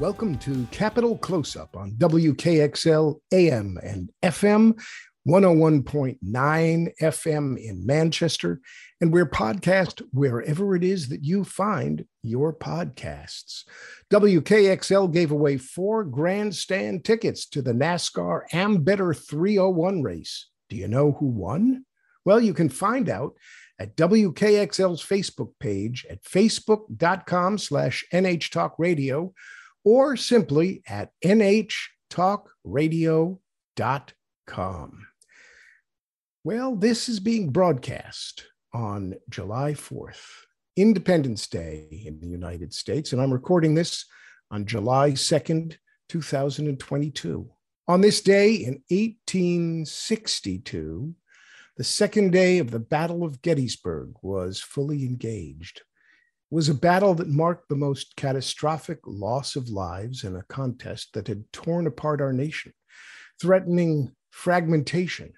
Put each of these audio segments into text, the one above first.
Welcome to Capital Close Up on WKXL AM and FM, 101.9 FM in Manchester, and we're podcast wherever it is that you find your podcasts. WKXL gave away four grandstand tickets to the NASCAR Ambetter 301 race. Do you know who won? Well, you can find out at WKXL's Facebook page at facebook.com slash nhtalkradio or simply at nhtalkradio.com. Well, this is being broadcast on July 4th, Independence Day in the United States, and I'm recording this on July 2nd, 2022. On this day in 1862, the second day of the Battle of Gettysburg was fully engaged. Was a battle that marked the most catastrophic loss of lives in a contest that had torn apart our nation, threatening fragmentation,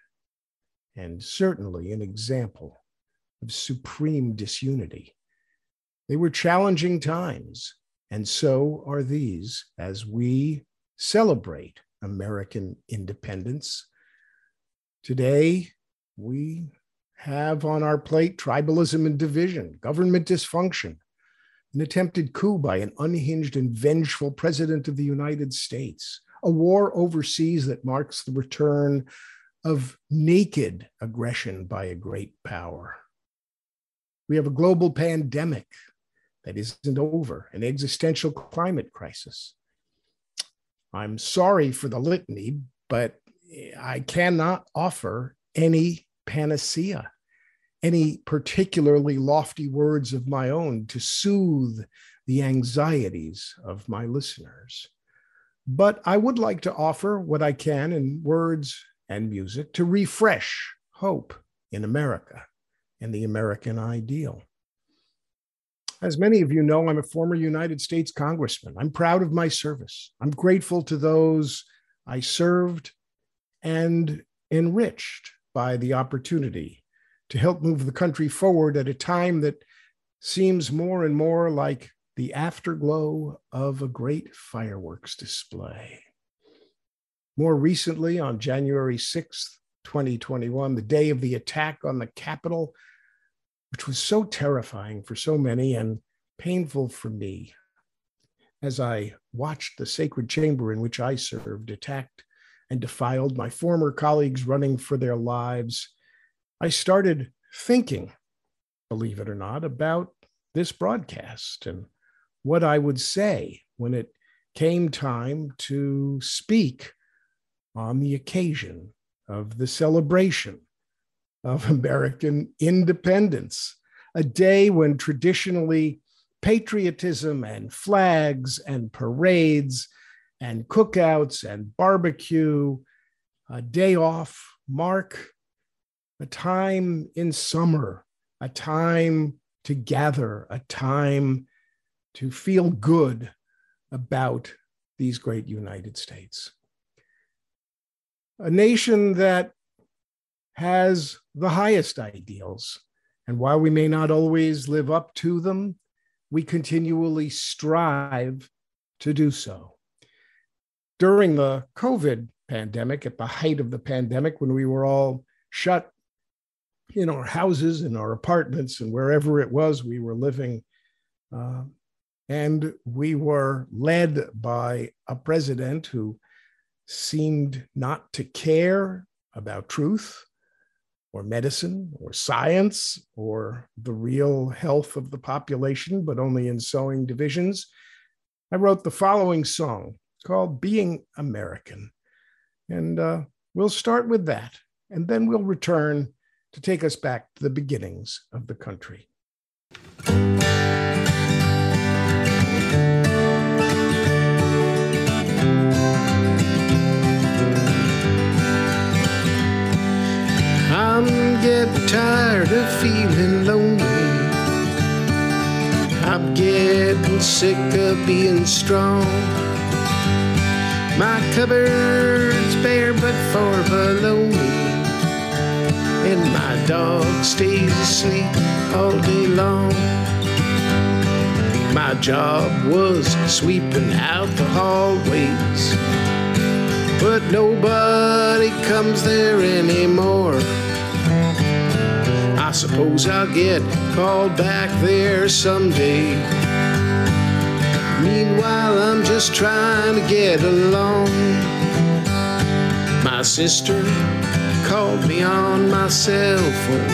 and certainly an example of supreme disunity. They were challenging times, and so are these as we celebrate American independence. Today, we have on our plate tribalism and division, government dysfunction, an attempted coup by an unhinged and vengeful president of the United States, a war overseas that marks the return of naked aggression by a great power. We have a global pandemic that isn't over, an existential climate crisis. I'm sorry for the litany, but I cannot offer any panacea, any particularly lofty words of my own to soothe the anxieties of my listeners. But I would like to offer what I can in words and music to refresh hope in America and the American ideal. As many of you know, I'm a former United States Congressman. I'm proud of my service. I'm grateful to those I served and enriched by the opportunity to help move the country forward at a time that seems more and more like the afterglow of a great fireworks display. More recently, on January 6th, 2021, the day of the attack on the Capitol, which was so terrifying for so many and painful for me, as I watched the sacred chamber in which I served attacked and defiled, my former colleagues running for their lives, I started thinking, believe it or not, about this broadcast and what I would say when it came time to speak on the occasion of the celebration of American independence, a day when traditionally patriotism and flags and parades and cookouts and barbecue, a day off mark a time in summer, a time to gather, a time to feel good about these great United States. A nation that has the highest ideals. And while we may not always live up to them, we continually strive to do so during the COVID pandemic, at the height of the pandemic, when we were all shut in our houses, in our apartments, and wherever it was we were living. Uh, and we were led by a president who seemed not to care about truth or medicine or science or the real health of the population, but only in sowing divisions. I wrote the following song called Being American. And uh, we'll start with that, and then we'll return to take us back to the beginnings of the country. I'm getting tired of feeling lonely. I'm getting sick of being strong. My cupboard's bare but far below me. And my dog stays asleep all day long. My job was sweeping out the hallways, but nobody comes there anymore. I suppose I'll get called back there someday. Meanwhile, I'm just trying to get along. My sister called me on my cell phone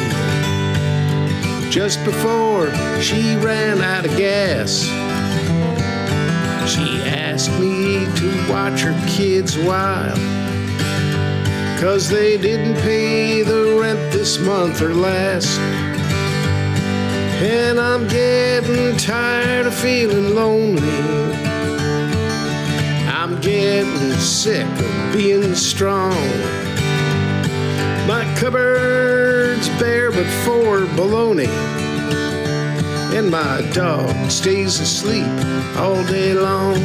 just before she ran out of gas. She asked me to watch her kids while, cause they didn't pay the rent this month or last. And I'm getting tired of feeling lonely. I'm getting sick of being strong. My cupboard's bare but for baloney. And my dog stays asleep all day long.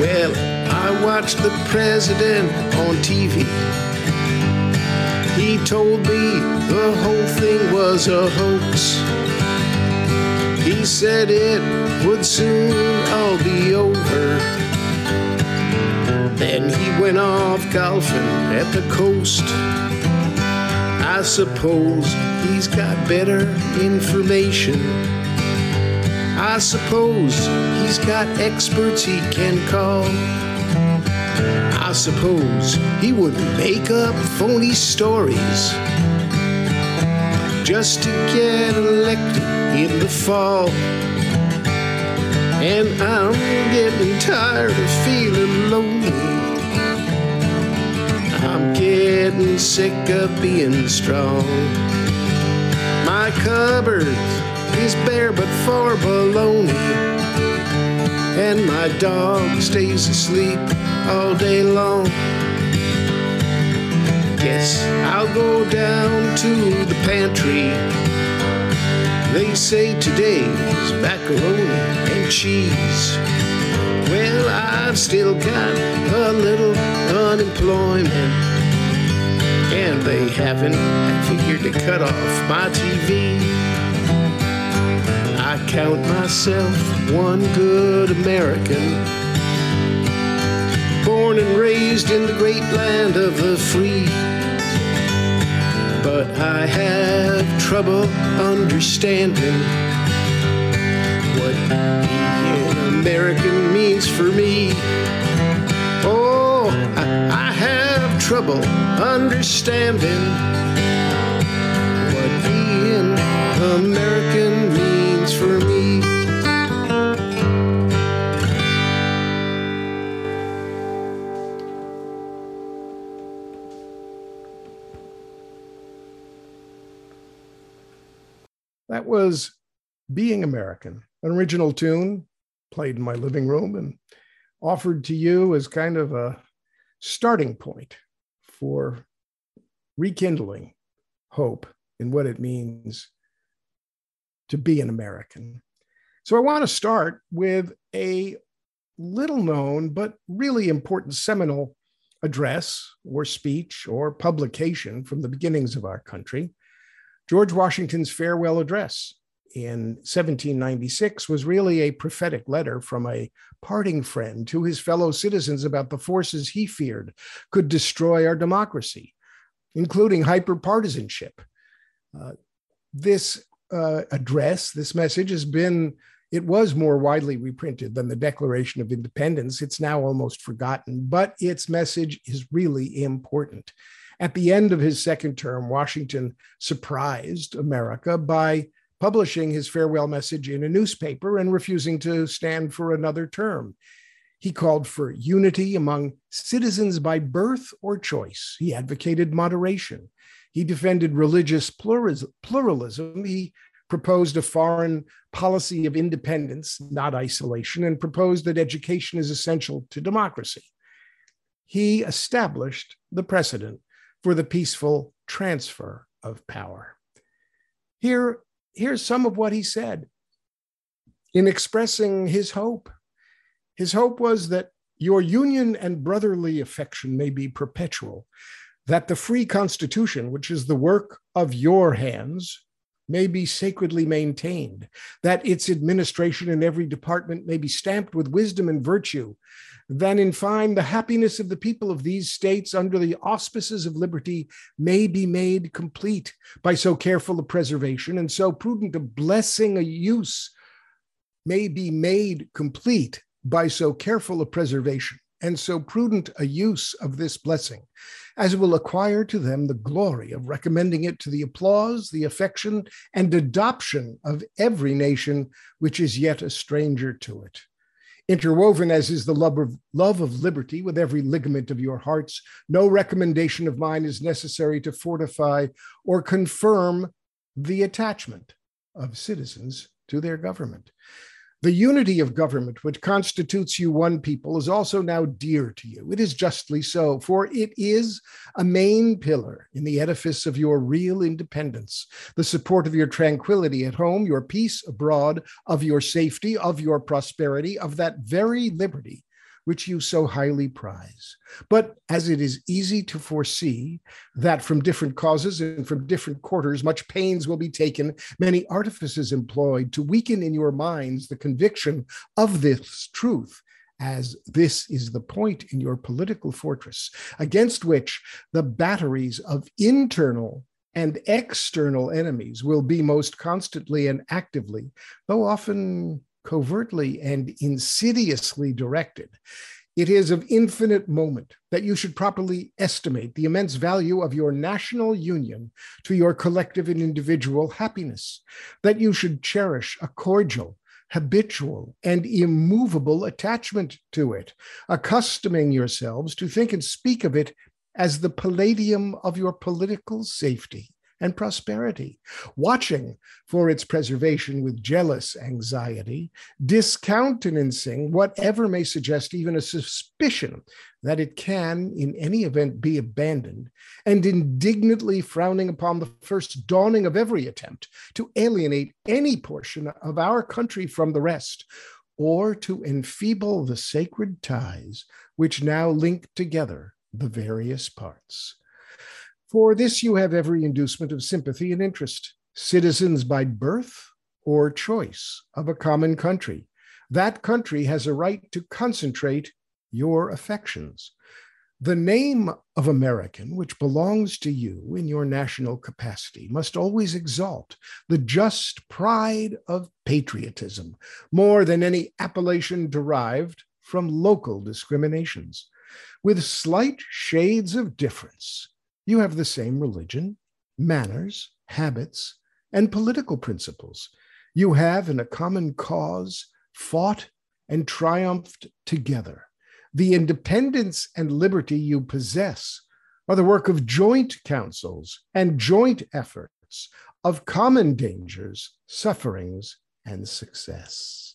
Well, I watched the president on TV. He told me the whole thing was a hoax. He said it would soon all be over. Then he went off golfing at the coast. I suppose he's got better information. I suppose he's got experts he can call. I suppose he wouldn't make up phony stories just to get elected in the fall. And I'm getting tired of feeling lonely. I'm getting sick of being strong. My cupboard is bare but for baloney. And my dog stays asleep all day long. Guess I'll go down to the pantry they say today's macaroni and cheese. Well, I've still got a little unemployment, and they haven't figured to cut off my TV. I count myself one good American, born and raised in the great land of the free but I have trouble understanding what being American means for me. Oh, I, I have trouble understanding what being American means for me. That was Being American, an original tune played in my living room and offered to you as kind of a starting point for rekindling hope in what it means to be an American. So I want to start with a little known but really important seminal address or speech or publication from the beginnings of our country George Washington's farewell address in 1796 was really a prophetic letter from a parting friend to his fellow citizens about the forces he feared could destroy our democracy, including hyperpartisanship. Uh, this uh, address, this message has been, it was more widely reprinted than the Declaration of Independence. It's now almost forgotten, but its message is really important. At the end of his second term, Washington surprised America by publishing his farewell message in a newspaper and refusing to stand for another term. He called for unity among citizens by birth or choice. He advocated moderation. He defended religious pluralism. He proposed a foreign policy of independence, not isolation, and proposed that education is essential to democracy. He established the precedent for the peaceful transfer of power. Here, here's some of what he said in expressing his hope. His hope was that your union and brotherly affection may be perpetual, that the free constitution, which is the work of your hands, may be sacredly maintained, that its administration in every department may be stamped with wisdom and virtue, then in fine, the happiness of the people of these states under the auspices of liberty may be made complete by so careful a preservation and so prudent a blessing a use may be made complete by so careful a preservation and so prudent a use of this blessing as will acquire to them the glory of recommending it to the applause, the affection, and adoption of every nation which is yet a stranger to it. Interwoven as is the love of, love of liberty with every ligament of your hearts, no recommendation of mine is necessary to fortify or confirm the attachment of citizens to their government. The unity of government, which constitutes you one people, is also now dear to you. It is justly so, for it is a main pillar in the edifice of your real independence, the support of your tranquility at home, your peace abroad, of your safety, of your prosperity, of that very liberty which you so highly prize. But as it is easy to foresee that from different causes and from different quarters, much pains will be taken, many artifices employed to weaken in your minds the conviction of this truth, as this is the point in your political fortress, against which the batteries of internal and external enemies will be most constantly and actively, though often covertly and insidiously directed, it is of infinite moment that you should properly estimate the immense value of your national union to your collective and individual happiness, that you should cherish a cordial, habitual, and immovable attachment to it, accustoming yourselves to think and speak of it as the palladium of your political safety and prosperity, watching for its preservation with jealous anxiety, discountenancing whatever may suggest even a suspicion that it can, in any event, be abandoned, and indignantly frowning upon the first dawning of every attempt to alienate any portion of our country from the rest, or to enfeeble the sacred ties which now link together the various parts. For this you have every inducement of sympathy and interest, citizens by birth or choice of a common country. That country has a right to concentrate your affections. The name of American, which belongs to you in your national capacity, must always exalt the just pride of patriotism more than any appellation derived from local discriminations. With slight shades of difference, you have the same religion, manners, habits, and political principles. You have, in a common cause, fought and triumphed together. The independence and liberty you possess are the work of joint councils and joint efforts, of common dangers, sufferings, and success.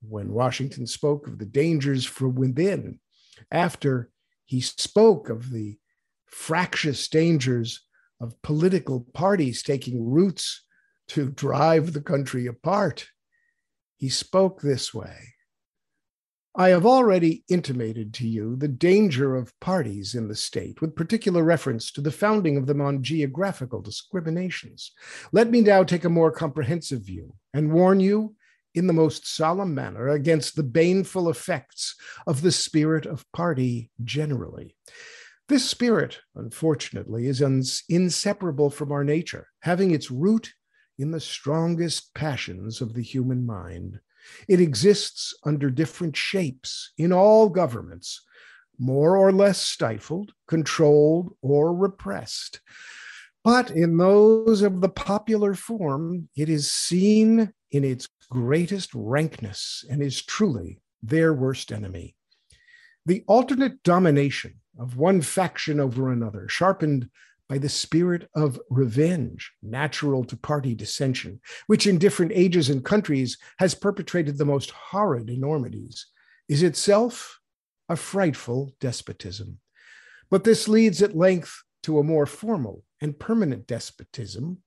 When Washington spoke of the dangers from within, after he spoke of the fractious dangers of political parties taking roots to drive the country apart. He spoke this way I have already intimated to you the danger of parties in the state, with particular reference to the founding of them on geographical discriminations. Let me now take a more comprehensive view and warn you in the most solemn manner against the baneful effects of the spirit of party generally. This spirit, unfortunately, is inseparable from our nature, having its root in the strongest passions of the human mind. It exists under different shapes in all governments, more or less stifled, controlled, or repressed. But in those of the popular form, it is seen in its greatest rankness and is truly their worst enemy. The alternate domination of one faction over another, sharpened by the spirit of revenge natural to party dissension, which in different ages and countries has perpetrated the most horrid enormities, is itself a frightful despotism. But this leads at length to a more formal and permanent despotism.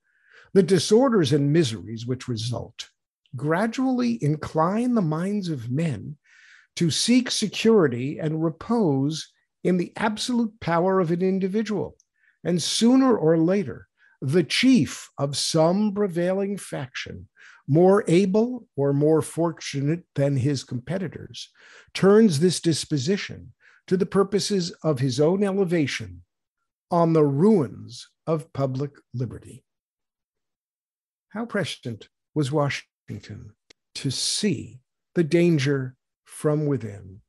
The disorders and miseries which result gradually incline the minds of men to seek security and repose in the absolute power of an individual. And sooner or later, the chief of some prevailing faction, more able or more fortunate than his competitors, turns this disposition to the purposes of his own elevation on the ruins of public liberty. How prescient was Washington to see the danger from within.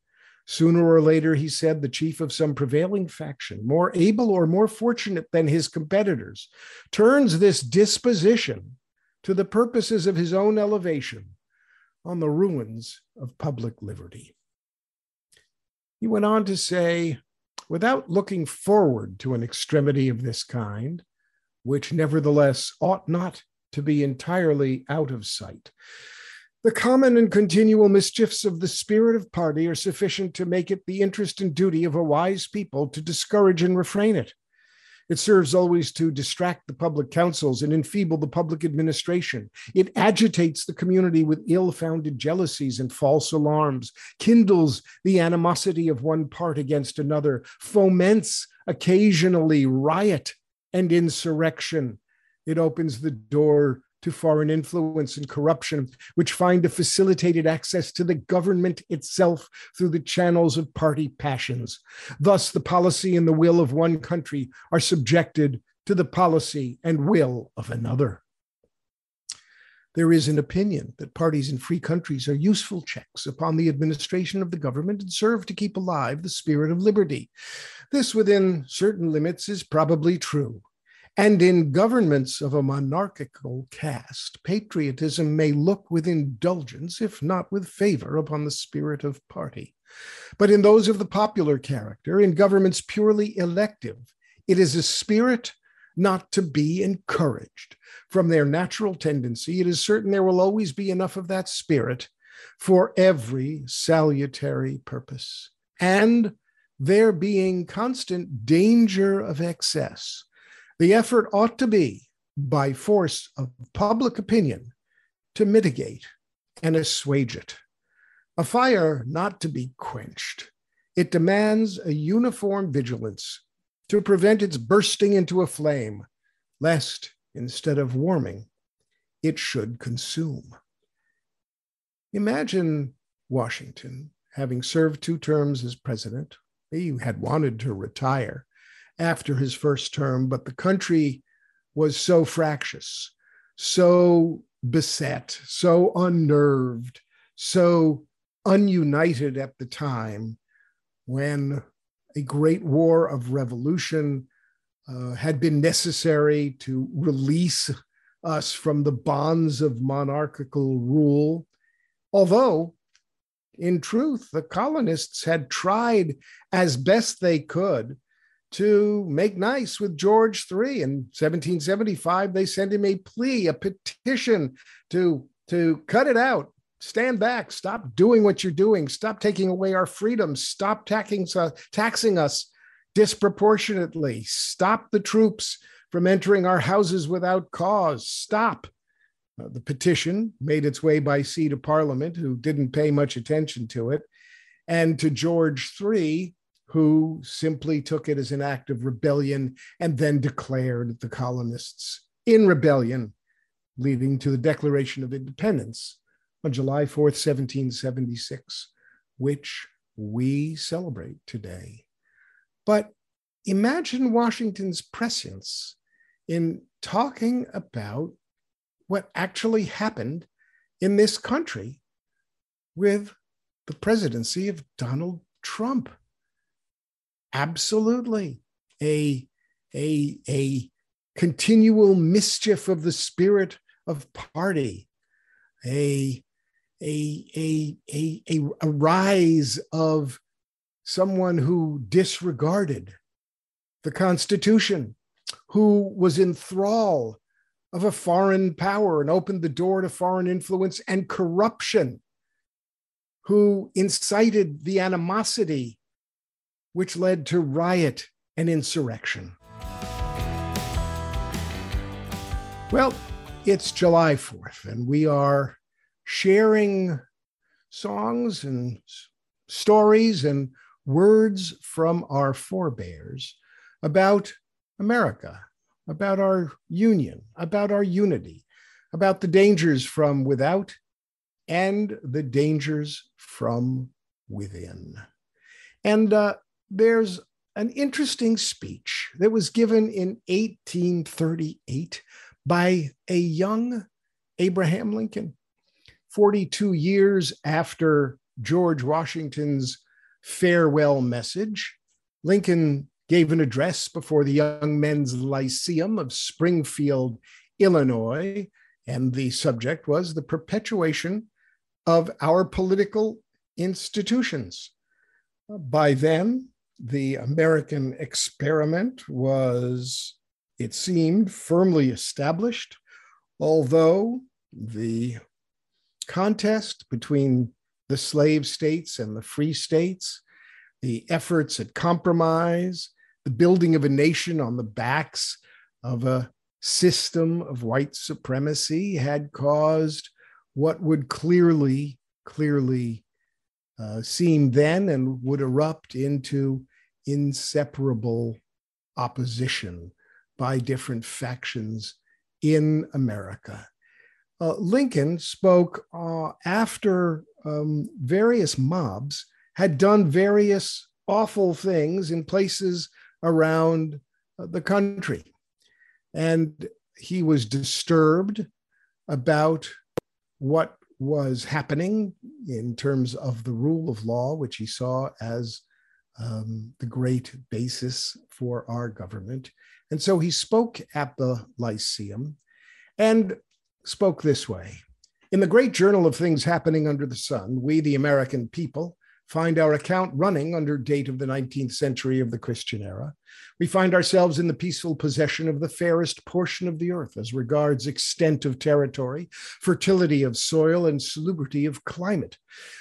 Sooner or later, he said, the chief of some prevailing faction, more able or more fortunate than his competitors, turns this disposition to the purposes of his own elevation on the ruins of public liberty. He went on to say, without looking forward to an extremity of this kind, which nevertheless ought not to be entirely out of sight. The common and continual mischiefs of the spirit of party are sufficient to make it the interest and duty of a wise people to discourage and refrain it. It serves always to distract the public councils and enfeeble the public administration. It agitates the community with ill founded jealousies and false alarms, kindles the animosity of one part against another, foments occasionally riot and insurrection. It opens the door to foreign influence and corruption, which find a facilitated access to the government itself through the channels of party passions. Thus, the policy and the will of one country are subjected to the policy and will of another. There is an opinion that parties in free countries are useful checks upon the administration of the government and serve to keep alive the spirit of liberty. This, within certain limits, is probably true. And in governments of a monarchical caste, patriotism may look with indulgence, if not with favor, upon the spirit of party. But in those of the popular character, in governments purely elective, it is a spirit not to be encouraged. From their natural tendency, it is certain there will always be enough of that spirit for every salutary purpose. And there being constant danger of excess, the effort ought to be, by force of public opinion, to mitigate and assuage it. A fire not to be quenched, it demands a uniform vigilance to prevent its bursting into a flame, lest, instead of warming, it should consume. Imagine Washington having served two terms as president. He had wanted to retire after his first term, but the country was so fractious, so beset, so unnerved, so ununited at the time when a great war of revolution uh, had been necessary to release us from the bonds of monarchical rule. Although, in truth, the colonists had tried as best they could to make nice with George III. In 1775, they sent him a plea, a petition to, to cut it out, stand back, stop doing what you're doing, stop taking away our freedoms, stop taxing, uh, taxing us disproportionately, stop the troops from entering our houses without cause, stop. Uh, the petition made its way by sea to Parliament, who didn't pay much attention to it, and to George III, who simply took it as an act of rebellion and then declared the colonists in rebellion, leading to the Declaration of Independence on July 4th, 1776, which we celebrate today. But imagine Washington's prescience in talking about what actually happened in this country with the presidency of Donald Trump absolutely. A a a continual mischief of the spirit of party. A a a a a, a rise of someone who disregarded the constitution who was in thrall of a foreign power and opened the door to foreign influence and corruption who incited the animosity which led to riot and insurrection. Well, it's July 4th, and we are sharing songs and stories and words from our forebears about America, about our union, about our unity, about the dangers from without and the dangers from within. And uh, there's an interesting speech that was given in 1838 by a young Abraham Lincoln, 42 years after George Washington's farewell message. Lincoln gave an address before the Young Men's Lyceum of Springfield, Illinois, and the subject was the perpetuation of our political institutions. By then, the American experiment was, it seemed, firmly established, although the contest between the slave states and the free states, the efforts at compromise, the building of a nation on the backs of a system of white supremacy had caused what would clearly, clearly uh, seem then and would erupt into inseparable opposition by different factions in America. Uh, Lincoln spoke uh, after um, various mobs had done various awful things in places around uh, the country. And he was disturbed about what was happening in terms of the rule of law, which he saw as um, the great basis for our government. And so he spoke at the Lyceum and spoke this way In the great journal of things happening under the sun, we, the American people, find our account running under date of the 19th century of the Christian era. We find ourselves in the peaceful possession of the fairest portion of the earth as regards extent of territory, fertility of soil, and salubrity of climate.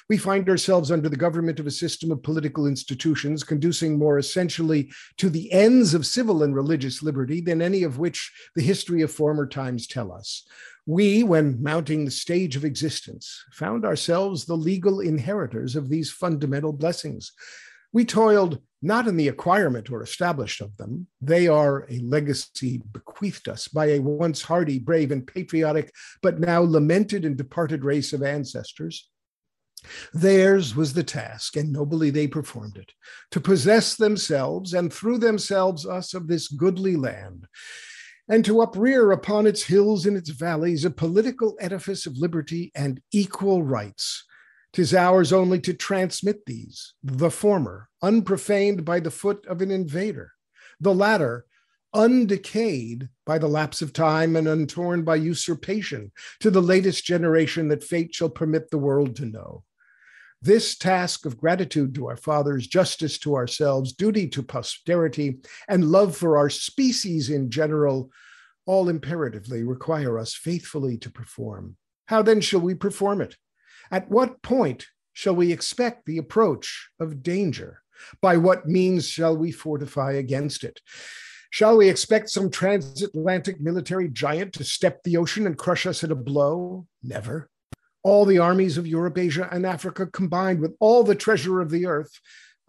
We find ourselves under the government of a system of political institutions conducing more essentially to the ends of civil and religious liberty than any of which the history of former times tell us. We, when mounting the stage of existence, found ourselves the legal inheritors of these fundamental blessings. We toiled not in the acquirement or establishment of them. They are a legacy bequeathed us by a once hardy, brave, and patriotic, but now lamented and departed race of ancestors. Theirs was the task, and nobly they performed it, to possess themselves and through themselves us of this goodly land and to uprear upon its hills and its valleys a political edifice of liberty and equal rights. Tis ours only to transmit these, the former, unprofaned by the foot of an invader, the latter, undecayed by the lapse of time and untorn by usurpation, to the latest generation that fate shall permit the world to know. This task of gratitude to our fathers, justice to ourselves, duty to posterity, and love for our species in general all imperatively require us faithfully to perform. How then shall we perform it? At what point shall we expect the approach of danger? By what means shall we fortify against it? Shall we expect some transatlantic military giant to step the ocean and crush us at a blow? Never all the armies of Europe, Asia, and Africa combined with all the treasure of the earth,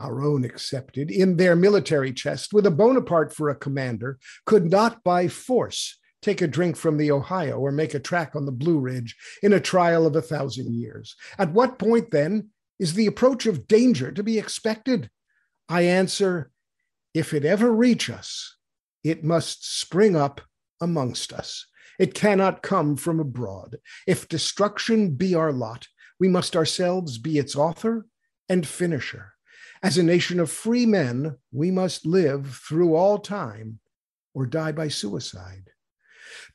our own excepted, in their military chest, with a Bonaparte for a commander, could not by force take a drink from the Ohio or make a track on the Blue Ridge in a trial of a thousand years. At what point, then, is the approach of danger to be expected? I answer, if it ever reach us, it must spring up amongst us. It cannot come from abroad. If destruction be our lot, we must ourselves be its author and finisher. As a nation of free men, we must live through all time or die by suicide.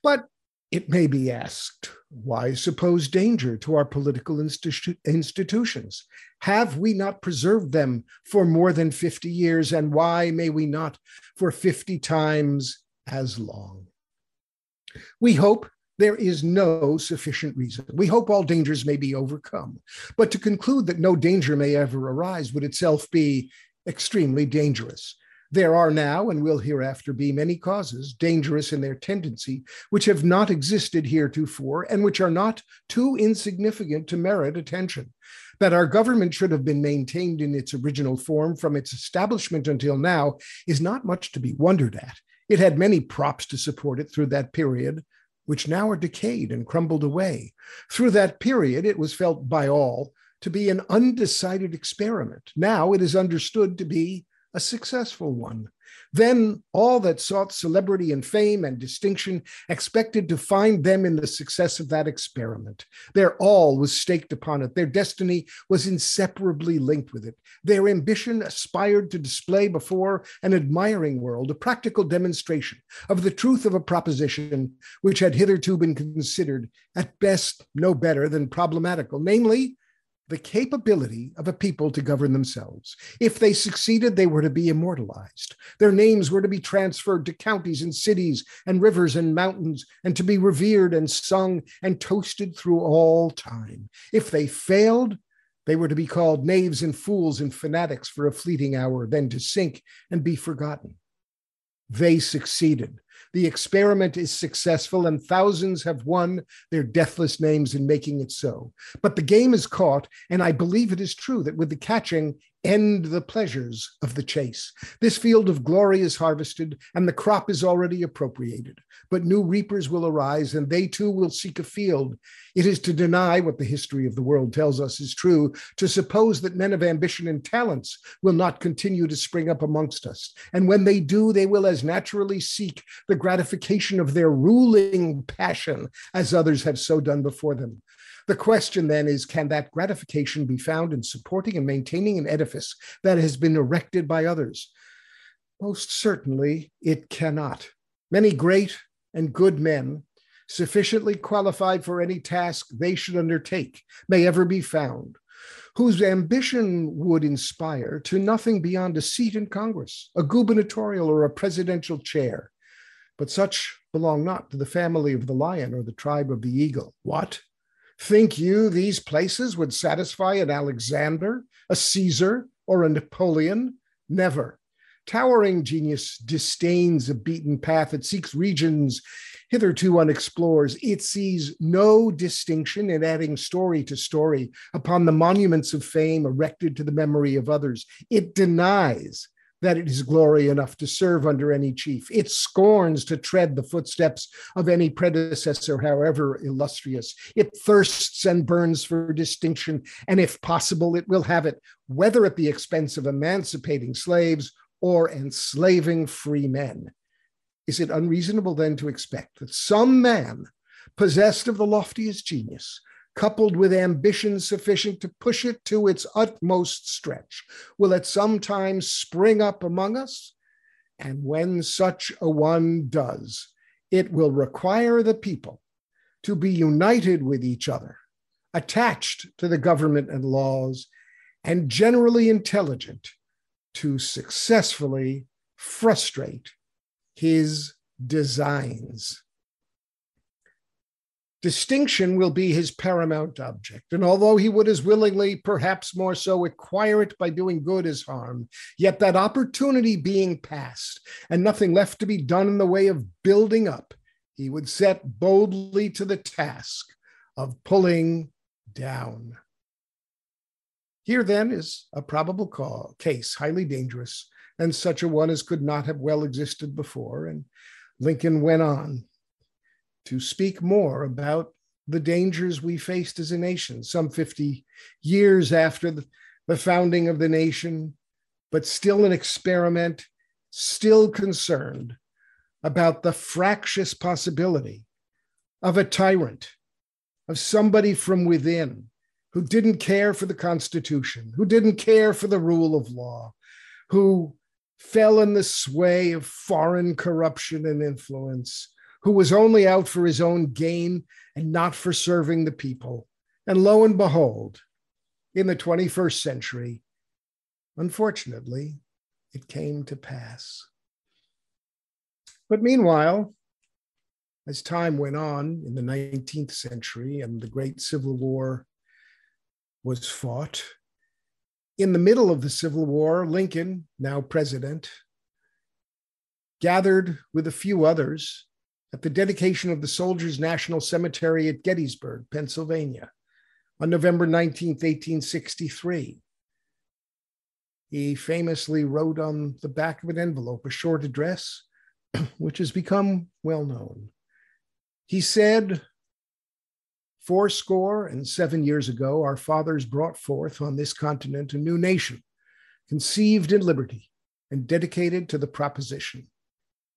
But it may be asked, why suppose danger to our political institu- institutions? Have we not preserved them for more than 50 years? And why may we not for 50 times as long? We hope there is no sufficient reason. We hope all dangers may be overcome. But to conclude that no danger may ever arise would itself be extremely dangerous. There are now and will hereafter be many causes, dangerous in their tendency, which have not existed heretofore and which are not too insignificant to merit attention. That our government should have been maintained in its original form from its establishment until now is not much to be wondered at It had many props to support it through that period, which now are decayed and crumbled away. Through that period, it was felt by all to be an undecided experiment. Now it is understood to be a successful one. Then all that sought celebrity and fame and distinction expected to find them in the success of that experiment. Their all was staked upon it. Their destiny was inseparably linked with it. Their ambition aspired to display before an admiring world a practical demonstration of the truth of a proposition which had hitherto been considered, at best, no better than problematical, namely, the capability of a people to govern themselves. If they succeeded, they were to be immortalized. Their names were to be transferred to counties and cities and rivers and mountains and to be revered and sung and toasted through all time. If they failed, they were to be called knaves and fools and fanatics for a fleeting hour, then to sink and be forgotten. They succeeded. The experiment is successful, and thousands have won their deathless names in making it so. But the game is caught, and I believe it is true that with the catching, end the pleasures of the chase. This field of glory is harvested, and the crop is already appropriated. But new reapers will arise, and they too will seek a field. It is to deny what the history of the world tells us is true, to suppose that men of ambition and talents will not continue to spring up amongst us. And when they do, they will as naturally seek the gratification of their ruling passion as others have so done before them. The question then is can that gratification be found in supporting and maintaining an edifice that has been erected by others? Most certainly it cannot. Many great and good men, sufficiently qualified for any task they should undertake, may ever be found, whose ambition would inspire to nothing beyond a seat in Congress, a gubernatorial or a presidential chair. But such belong not to the family of the lion or the tribe of the eagle. What? Think you these places would satisfy an Alexander, a Caesar, or a Napoleon? Never. Towering genius disdains a beaten path. It seeks regions hitherto unexplored. It sees no distinction in adding story to story upon the monuments of fame erected to the memory of others. It denies that it is glory enough to serve under any chief. It scorns to tread the footsteps of any predecessor, however illustrious. It thirsts and burns for distinction, and if possible, it will have it, whether at the expense of emancipating slaves or enslaving free men. Is it unreasonable then to expect that some man possessed of the loftiest genius coupled with ambition sufficient to push it to its utmost stretch, will at some time spring up among us. And when such a one does, it will require the people to be united with each other, attached to the government and laws, and generally intelligent to successfully frustrate his designs. Distinction will be his paramount object, and although he would as willingly, perhaps more so, acquire it by doing good as harm, yet that opportunity being past and nothing left to be done in the way of building up, he would set boldly to the task of pulling down. Here then is a probable call, case, highly dangerous, and such a one as could not have well existed before. And Lincoln went on to speak more about the dangers we faced as a nation, some 50 years after the, the founding of the nation, but still an experiment, still concerned about the fractious possibility of a tyrant, of somebody from within who didn't care for the Constitution, who didn't care for the rule of law, who fell in the sway of foreign corruption and influence, who was only out for his own gain and not for serving the people. And lo and behold, in the 21st century, unfortunately, it came to pass. But meanwhile, as time went on in the 19th century and the Great Civil War was fought, in the middle of the Civil War, Lincoln, now president, gathered with a few others at the dedication of the Soldiers' National Cemetery at Gettysburg, Pennsylvania, on November 19, 1863. He famously wrote on the back of an envelope a short address which has become well known. He said, Fourscore and seven years ago, our fathers brought forth on this continent a new nation, conceived in liberty and dedicated to the proposition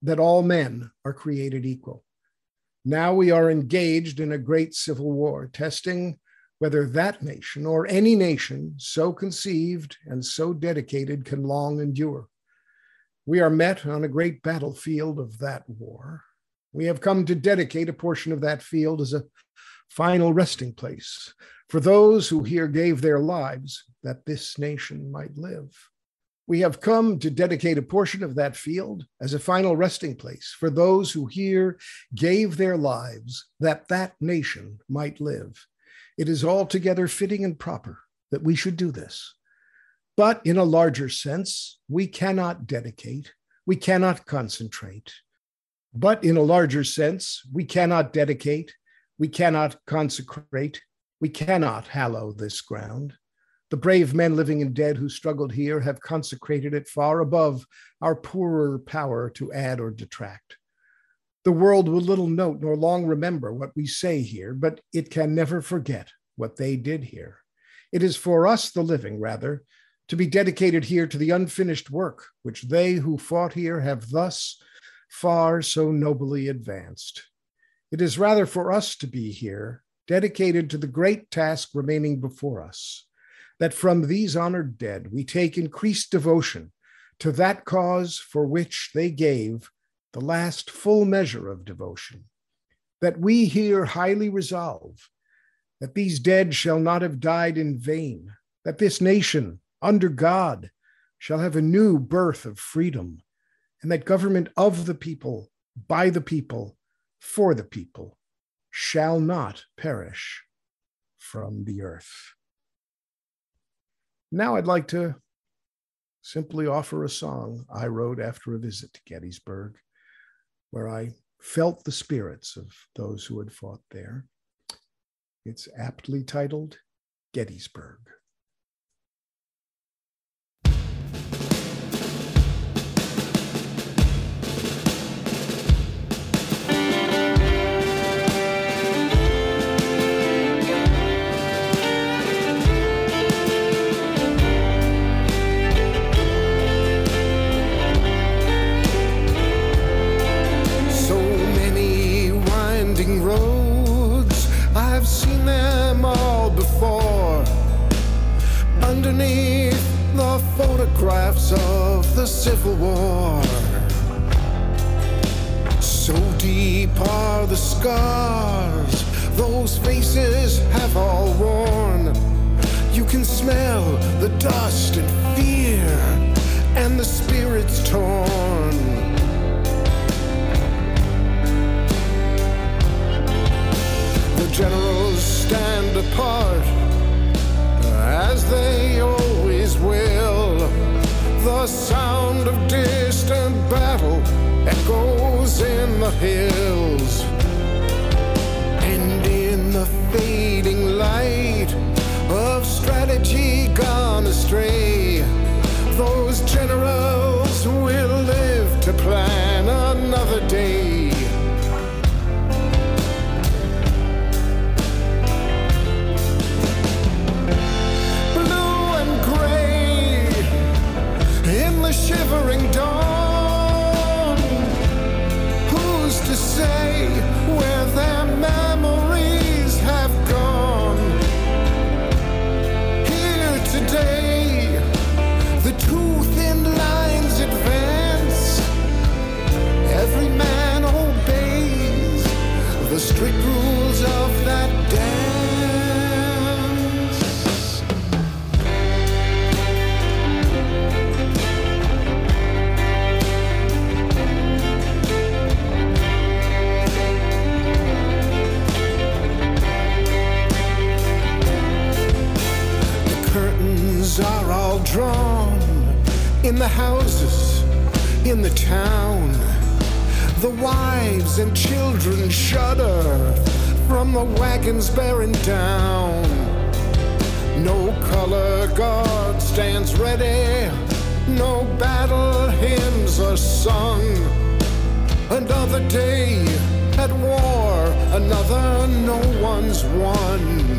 that all men are created equal. Now we are engaged in a great civil war, testing whether that nation or any nation so conceived and so dedicated can long endure. We are met on a great battlefield of that war. We have come to dedicate a portion of that field as a final resting place for those who here gave their lives that this nation might live. We have come to dedicate a portion of that field as a final resting place for those who here gave their lives that that nation might live. It is altogether fitting and proper that we should do this. But in a larger sense, we cannot dedicate, we cannot concentrate. But in a larger sense, we cannot dedicate, we cannot consecrate, we cannot hallow this ground. The brave men living and dead who struggled here have consecrated it far above our poorer power to add or detract. The world will little note nor long remember what we say here, but it can never forget what they did here. It is for us, the living, rather, to be dedicated here to the unfinished work which they who fought here have thus far so nobly advanced. It is rather for us to be here, dedicated to the great task remaining before us, that from these honored dead we take increased devotion to that cause for which they gave the last full measure of devotion, that we here highly resolve that these dead shall not have died in vain, that this nation, under God, shall have a new birth of freedom, and that government of the people, by the people, for the people, shall not perish from the earth. Now I'd like to simply offer a song I wrote after a visit to Gettysburg where I felt the spirits of those who had fought there. It's aptly titled Gettysburg. Photographs of the Civil War. So deep are the scars those faces have all worn. You can smell the dust and fear and the spirits torn. Generals stand apart as they always will. The sound of distant battle echoes in the hills. And in the fading light of strategy gone astray, those generals will live to plan another day. Shivering dawn. Ready, no battle hymns are sung. Another day at war, another no one's won.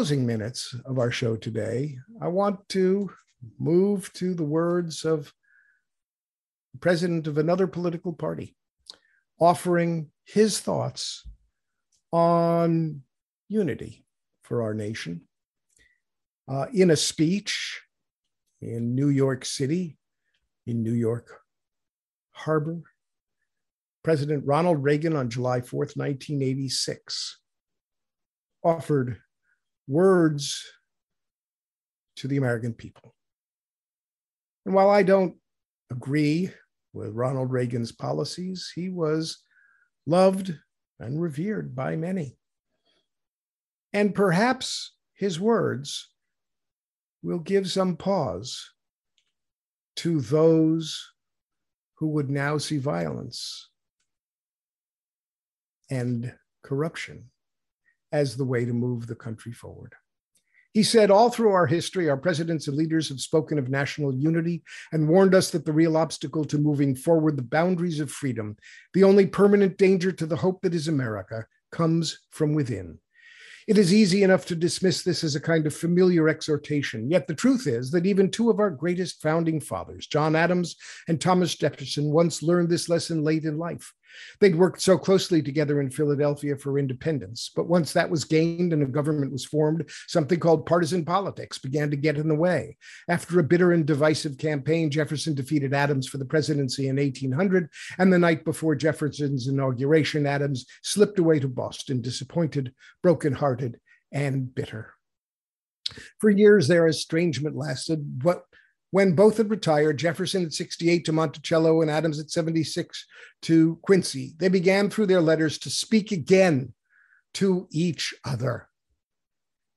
Closing minutes of our show today, I want to move to the words of the president of another political party, offering his thoughts on unity for our nation. Uh, in a speech in New York City, in New York Harbor, President Ronald Reagan on July 4th, 1986, offered words to the American people. And while I don't agree with Ronald Reagan's policies, he was loved and revered by many. And perhaps his words will give some pause to those who would now see violence and corruption as the way to move the country forward. He said, All through our history, our presidents and leaders have spoken of national unity and warned us that the real obstacle to moving forward the boundaries of freedom, the only permanent danger to the hope that is America, comes from within. It is easy enough to dismiss this as a kind of familiar exhortation. Yet the truth is that even two of our greatest founding fathers, John Adams and Thomas Jefferson, once learned this lesson late in life. They'd worked so closely together in Philadelphia for independence, but once that was gained and a government was formed, something called partisan politics began to get in the way. After a bitter and divisive campaign, Jefferson defeated Adams for the presidency in 1800, and the night before Jefferson's inauguration, Adams slipped away to Boston, disappointed, brokenhearted, and bitter. For years, their estrangement lasted, but when both had retired, Jefferson at 68 to Monticello and Adams at 76 to Quincy, they began through their letters to speak again to each other.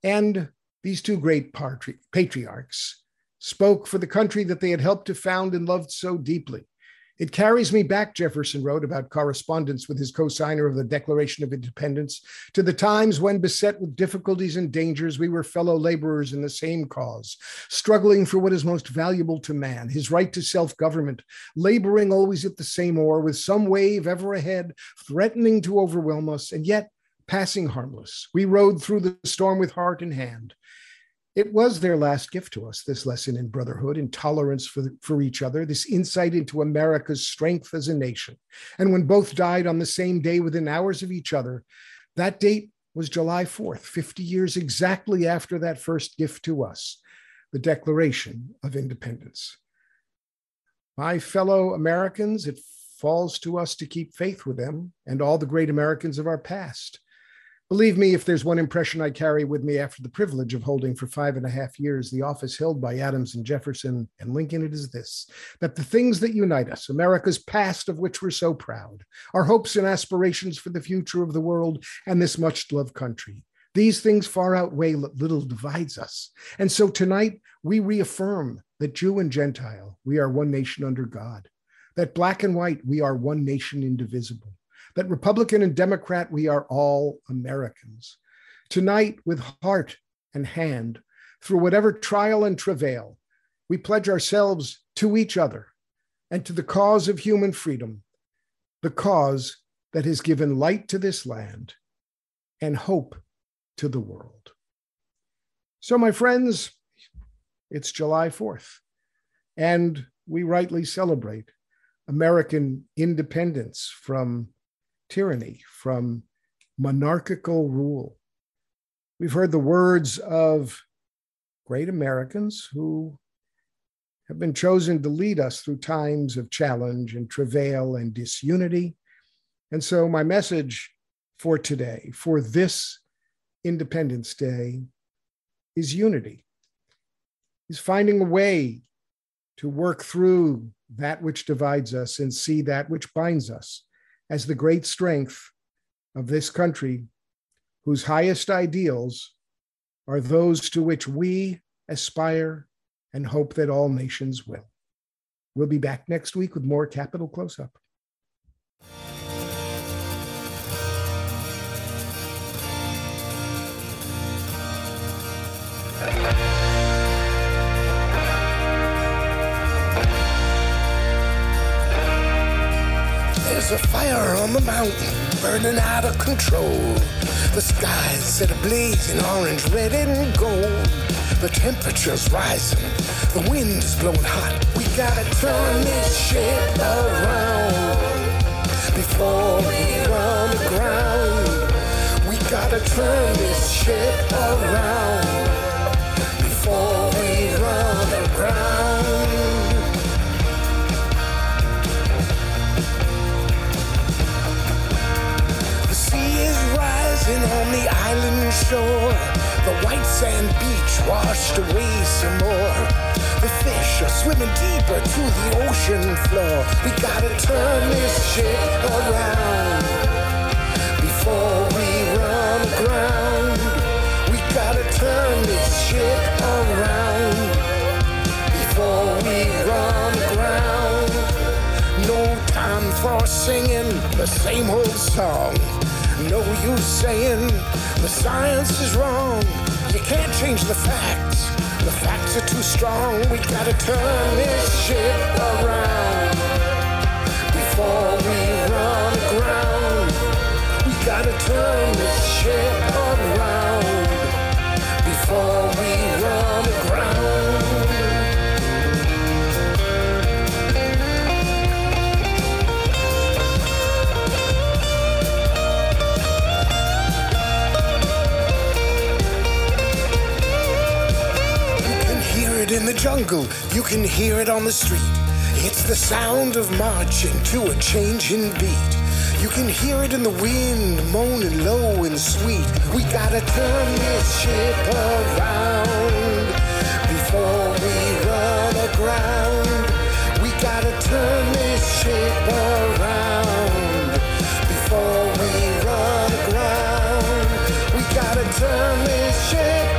And these two great patriarchs spoke for the country that they had helped to found and loved so deeply. It carries me back, Jefferson wrote about correspondence with his co signer of the Declaration of Independence, to the times when, beset with difficulties and dangers, we were fellow laborers in the same cause, struggling for what is most valuable to man, his right to self government, laboring always at the same oar, with some wave ever ahead, threatening to overwhelm us, and yet passing harmless. We rode through the storm with heart in hand. It was their last gift to us, this lesson in brotherhood and tolerance for, for each other, this insight into America's strength as a nation. And when both died on the same day within hours of each other, that date was July 4th, 50 years exactly after that first gift to us, the Declaration of Independence. My fellow Americans, it falls to us to keep faith with them and all the great Americans of our past Believe me, if there's one impression I carry with me after the privilege of holding for five and a half years the office held by Adams and Jefferson and Lincoln, it is this that the things that unite us, America's past of which we're so proud, our hopes and aspirations for the future of the world and this much loved country, these things far outweigh little divides us. And so tonight we reaffirm that Jew and Gentile, we are one nation under God, that black and white, we are one nation indivisible that Republican and Democrat, we are all Americans. Tonight, with heart and hand, through whatever trial and travail, we pledge ourselves to each other and to the cause of human freedom, the cause that has given light to this land and hope to the world. So, my friends, it's July 4th, and we rightly celebrate American independence from tyranny, from monarchical rule. We've heard the words of great Americans who have been chosen to lead us through times of challenge and travail and disunity. And so, my message for today, for this Independence Day, is unity, is finding a way to work through that which divides us and see that which binds us as the great strength of this country, whose highest ideals are those to which we aspire and hope that all nations will. We'll be back next week with more Capital Close Up. A fire on the mountain burning out of control. The skies set ablaze in orange, red, and gold. The temperature's rising, the wind's blowing hot. We gotta turn this ship around before we run aground. We gotta turn this ship around shore. The white sand beach washed away some more. The fish are swimming deeper to the ocean floor. We gotta turn this ship around before we run aground. We gotta turn this ship around before we run aground. No time for singing the same old song. No use saying the science is wrong. You can't change the facts. The facts are too strong. We gotta turn this ship around before we run aground. We gotta turn this ship in the jungle, you can hear it on the street. It's the sound of marching to a changing beat. You can hear it in the wind, moaning low and sweet. We gotta turn this ship around before we run aground. We gotta turn this ship around before we run aground. We gotta turn this ship